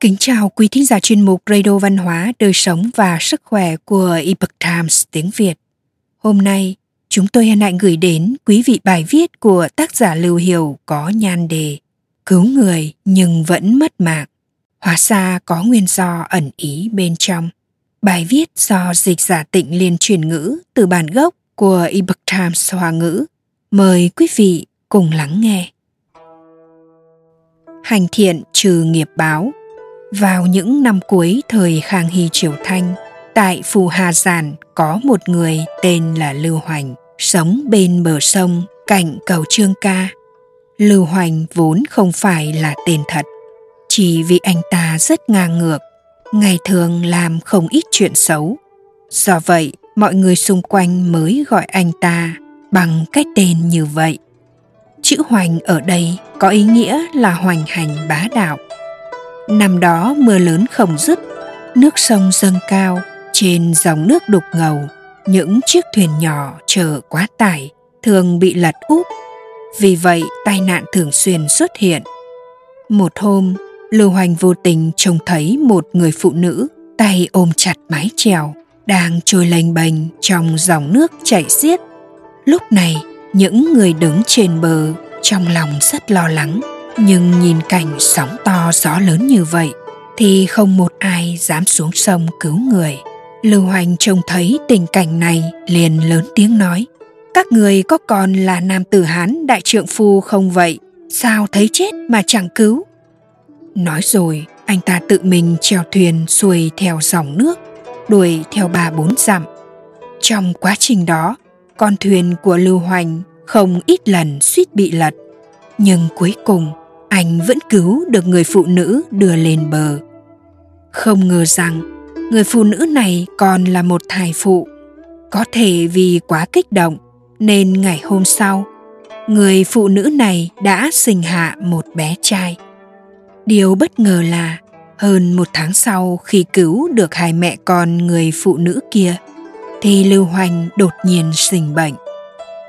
Kính chào quý thính giả chuyên mục Radio Văn hóa, Đời sống và Sức khỏe của Epoch Times tiếng Việt. Hôm nay, chúng tôi hân hạnh gửi đến quý vị bài viết của tác giả Lưu Hiểu có nhan đề Cứu người nhưng vẫn mất mạng. Hóa ra có nguyên do ẩn ý bên trong. Bài viết do dịch giả tịnh liên truyền ngữ từ bản gốc của Epoch Times Hoa ngữ. Mời quý vị cùng lắng nghe. Hành thiện trừ nghiệp báo vào những năm cuối thời Khang Hy Triều Thanh, tại Phù Hà Giản có một người tên là Lưu Hoành, sống bên bờ sông cạnh cầu Trương Ca. Lưu Hoành vốn không phải là tên thật, chỉ vì anh ta rất ngang ngược, ngày thường làm không ít chuyện xấu. Do vậy, mọi người xung quanh mới gọi anh ta bằng cái tên như vậy. Chữ hoành ở đây có ý nghĩa là hoành hành bá đạo Năm đó mưa lớn không dứt, nước sông dâng cao, trên dòng nước đục ngầu, những chiếc thuyền nhỏ chở quá tải thường bị lật úp. Vì vậy, tai nạn thường xuyên xuất hiện. Một hôm, Lưu Hoành vô tình trông thấy một người phụ nữ tay ôm chặt mái chèo, đang trôi lênh bềnh trong dòng nước chảy xiết. Lúc này, những người đứng trên bờ trong lòng rất lo lắng nhưng nhìn cảnh sóng to gió lớn như vậy, thì không một ai dám xuống sông cứu người. Lưu hoành trông thấy tình cảnh này, liền lớn tiếng nói, các người có còn là nam tử hán đại trượng phu không vậy? Sao thấy chết mà chẳng cứu? Nói rồi, anh ta tự mình trèo thuyền xuôi theo dòng nước, đuổi theo ba bốn dặm. Trong quá trình đó, con thuyền của lưu hoành không ít lần suýt bị lật nhưng cuối cùng, anh vẫn cứu được người phụ nữ đưa lên bờ. Không ngờ rằng, người phụ nữ này còn là một thai phụ. Có thể vì quá kích động, nên ngày hôm sau, người phụ nữ này đã sinh hạ một bé trai. Điều bất ngờ là, hơn một tháng sau khi cứu được hai mẹ con người phụ nữ kia, thì lưu hoành đột nhiên sinh bệnh.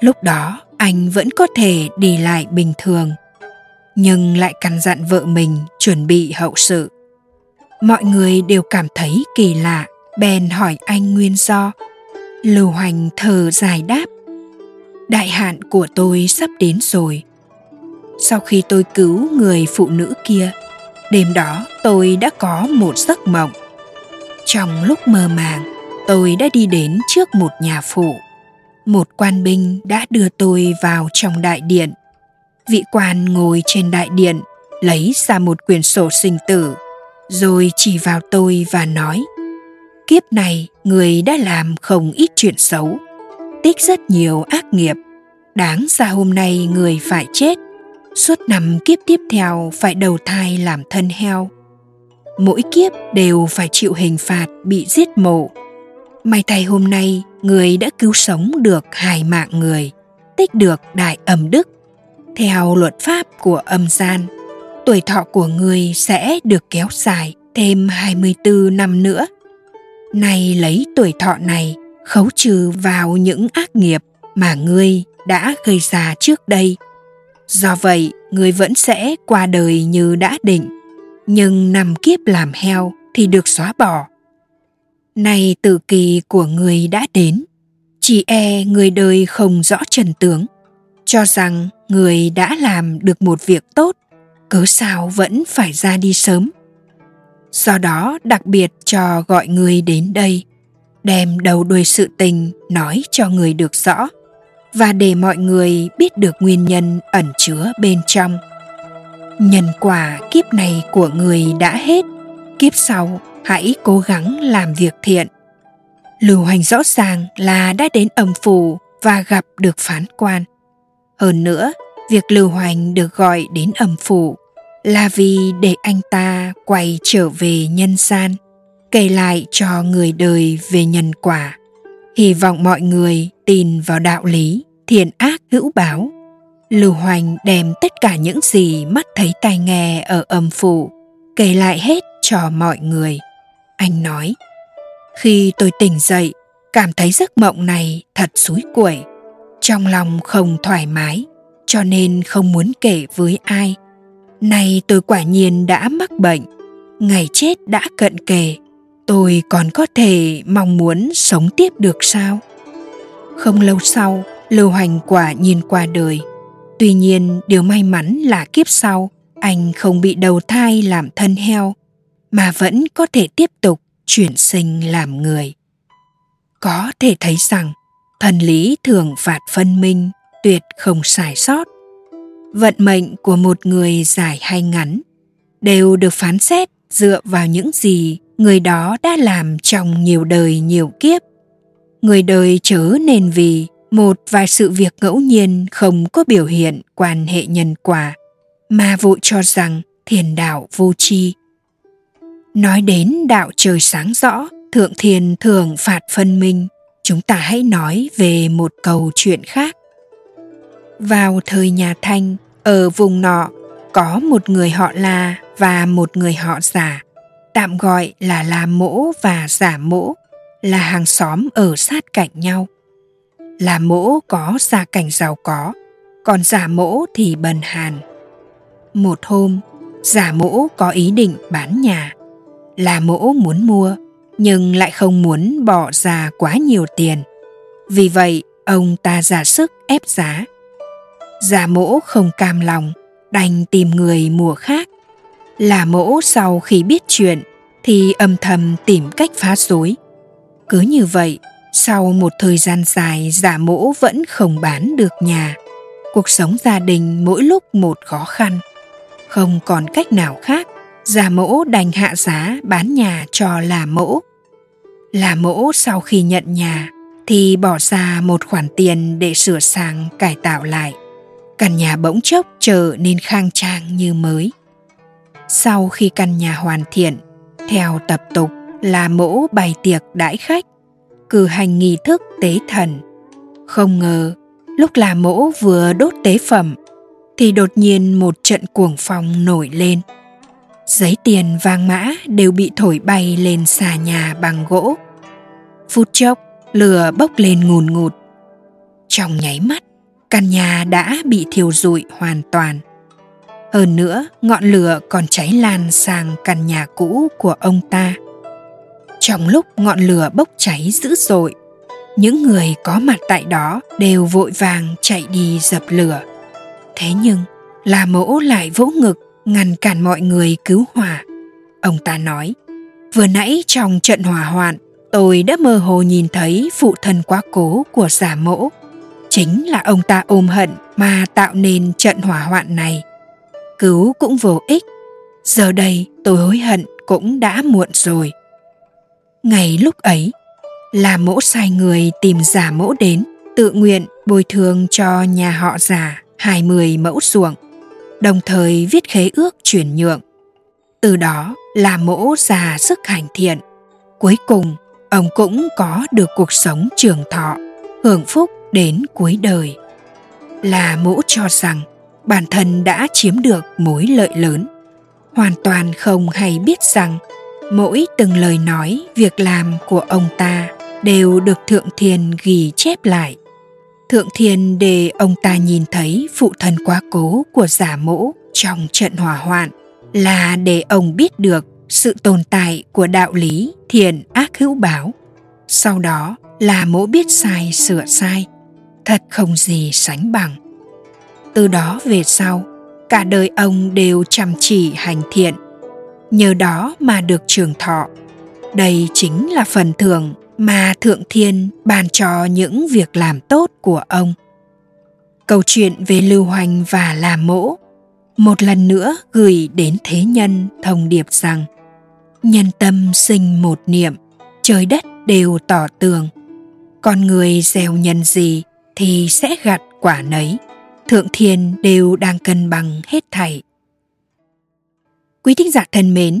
Lúc đó anh vẫn có thể đi lại bình thường, nhưng lại căn dặn vợ mình chuẩn bị hậu sự. Mọi người đều cảm thấy kỳ lạ, bèn hỏi anh nguyên do. Lưu hoành thờ dài đáp, đại hạn của tôi sắp đến rồi. Sau khi tôi cứu người phụ nữ kia, đêm đó tôi đã có một giấc mộng. Trong lúc mơ màng, tôi đã đi đến trước một nhà phụ một quan binh đã đưa tôi vào trong đại điện. Vị quan ngồi trên đại điện, lấy ra một quyển sổ sinh tử, rồi chỉ vào tôi và nói, kiếp này người đã làm không ít chuyện xấu, tích rất nhiều ác nghiệp. Đáng ra hôm nay người phải chết, suốt năm kiếp tiếp theo phải đầu thai làm thân heo. Mỗi kiếp đều phải chịu hình phạt bị giết mộ may thay hôm nay người đã cứu sống được hai mạng người tích được đại ẩm đức theo luật pháp của âm gian, tuổi thọ của người sẽ được kéo dài thêm 24 năm nữa. Nay lấy tuổi thọ này khấu trừ vào những ác nghiệp mà ngươi đã gây ra trước đây. Do vậy, ngươi vẫn sẽ qua đời như đã định, nhưng năm kiếp làm heo thì được xóa bỏ. Nay tử kỳ của người đã đến, chỉ e người đời không rõ trần tướng. Cho rằng người đã làm được một việc tốt cớ sao vẫn phải ra đi sớm? Do đó đặc biệt cho gọi người đến đây đem đầu đuôi sự tình nói cho người được rõ và để mọi người biết được nguyên nhân ẩn chứa bên trong. Nhân quả kiếp này của người đã hết kiếp sau hãy cố gắng làm việc thiện lưu hành rõ ràng là đã đến âm phủ và gặp được phán quan hơn nữa, việc Lưu Hoành được gọi đến ẩm phủ là vì để anh ta quay trở về nhân gian, kể lại cho người đời về nhân quả. Hy vọng mọi người tin vào đạo lý, thiện ác hữu báo. Lưu Hoành đem tất cả những gì mắt thấy tai nghe ở âm phủ, kể lại hết cho mọi người. Anh nói, khi tôi tỉnh dậy, cảm thấy giấc mộng này thật suối quẩy trong lòng không thoải mái cho nên không muốn kể với ai. Nay tôi quả nhiên đã mắc bệnh ngày chết đã cận kề tôi còn có thể mong muốn sống tiếp được sao? Không lâu sau lưu hành quả nhìn qua đời. Tuy nhiên điều may mắn là kiếp sau anh không bị đầu thai làm thân heo mà vẫn có thể tiếp tục chuyển sinh làm người. Có thể thấy rằng, thần lý thường phạt phân minh, tuyệt không sai sót. Vận mệnh của một người dài hay ngắn đều được phán xét dựa vào những gì người đó đã làm trong nhiều đời nhiều kiếp. Người đời chớ nên vì một vài sự việc ngẫu nhiên không có biểu hiện quan hệ nhân quả mà vội cho rằng thiền đạo vô tri nói đến đạo trời sáng rõ, thượng thiền thường phạt phân minh, chúng ta hãy nói về một câu chuyện khác. Vào thời nhà thanh, ở vùng nọ, có một người họ là và một người họ giả tạm gọi là là mỗ và giả mỗ, là hàng xóm ở sát cạnh nhau. Là mỗ có gia cảnh giàu có, còn giả mỗ thì bần hàn. Một hôm giả mỗ có ý định bán nhà là mỗ muốn mua, nhưng lại không muốn bỏ ra quá nhiều tiền. Vì vậy, ông ta giả sức ép giá. Giả mỗ không cam lòng, đành tìm người mua khác. Là mỗ sau khi biết chuyện, thì âm thầm tìm cách phá rối. Cứ như vậy, sau một thời gian dài, giả mỗ vẫn không bán được nhà. Cuộc sống gia đình mỗi lúc một khó khăn. Không còn cách nào khác giả mẫu đành hạ giá bán nhà cho là mẫu. là mẫu sau khi nhận nhà thì bỏ ra một khoản tiền để sửa sang cải tạo lại. Căn nhà bỗng chốc trở nên khang trang như mới. Sau khi căn nhà hoàn thiện, theo tập tục, là mẫu bày tiệc đãi khách, cử hành nghi thức tế thần. Không ngờ, lúc là mẫu vừa đốt tế phẩm, thì đột nhiên một trận cuồng phong nổi lên giấy tiền vàng mã đều bị thổi bay lên xà nhà bằng gỗ. Phút chốc, lửa bốc lên ngùn ngụt. Trong nháy mắt, căn nhà đã bị thiêu rụi hoàn toàn. Hơn nữa, ngọn lửa còn cháy lan sang căn nhà cũ của ông ta. Trong lúc ngọn lửa bốc cháy dữ dội, những người có mặt tại đó đều vội vàng chạy đi dập lửa. Thế nhưng là mẫu lại vỗ ngực ngăn cản mọi người cứu hỏa. Ông ta nói, vừa nãy trong trận hỏa hoạn, tôi đã mơ hồ nhìn thấy phụ thân quá cố của giả mẫu. Chính là ông ta ôm hận mà tạo nên trận hỏa hoạn này. Cứu cũng vô ích. Giờ đây tôi hối hận cũng đã muộn rồi. Ngày lúc ấy, là mẫu sai người tìm giả mẫu đến, tự nguyện bồi thường cho nhà họ giả hai mươi mẫu ruộng đồng thời viết khế ước chuyển nhượng. Từ đó là mẫu già sức hành thiện. Cuối cùng, ông cũng có được cuộc sống trường thọ, hưởng phúc đến cuối đời. Là mẫu cho rằng bản thân đã chiếm được mối lợi lớn. Hoàn toàn không hay biết rằng mỗi từng lời nói, việc làm của ông ta đều được thượng thiên ghi chép lại thượng thiên để ông ta nhìn thấy phụ thân quá cố của giả mẫu trong trận hỏa hoạn là để ông biết được sự tồn tại của đạo lý thiện ác hữu báo. Sau đó là mẫu biết sai sửa sai, thật không gì sánh bằng. Từ đó về sau, cả đời ông đều chăm chỉ hành thiện. Nhờ đó mà được trường thọ. Đây chính là phần thưởng mà thượng thiên ban cho những việc làm tốt của ông. Câu chuyện về lưu hoành và làm mỗ một lần nữa gửi đến thế nhân thông điệp rằng, nhân tâm sinh một niệm, trời đất đều tỏ tường. Con người gieo nhân gì thì sẽ gặt quả nấy. Thượng thiên đều đang cân bằng hết thảy. Quý thính giả thân mến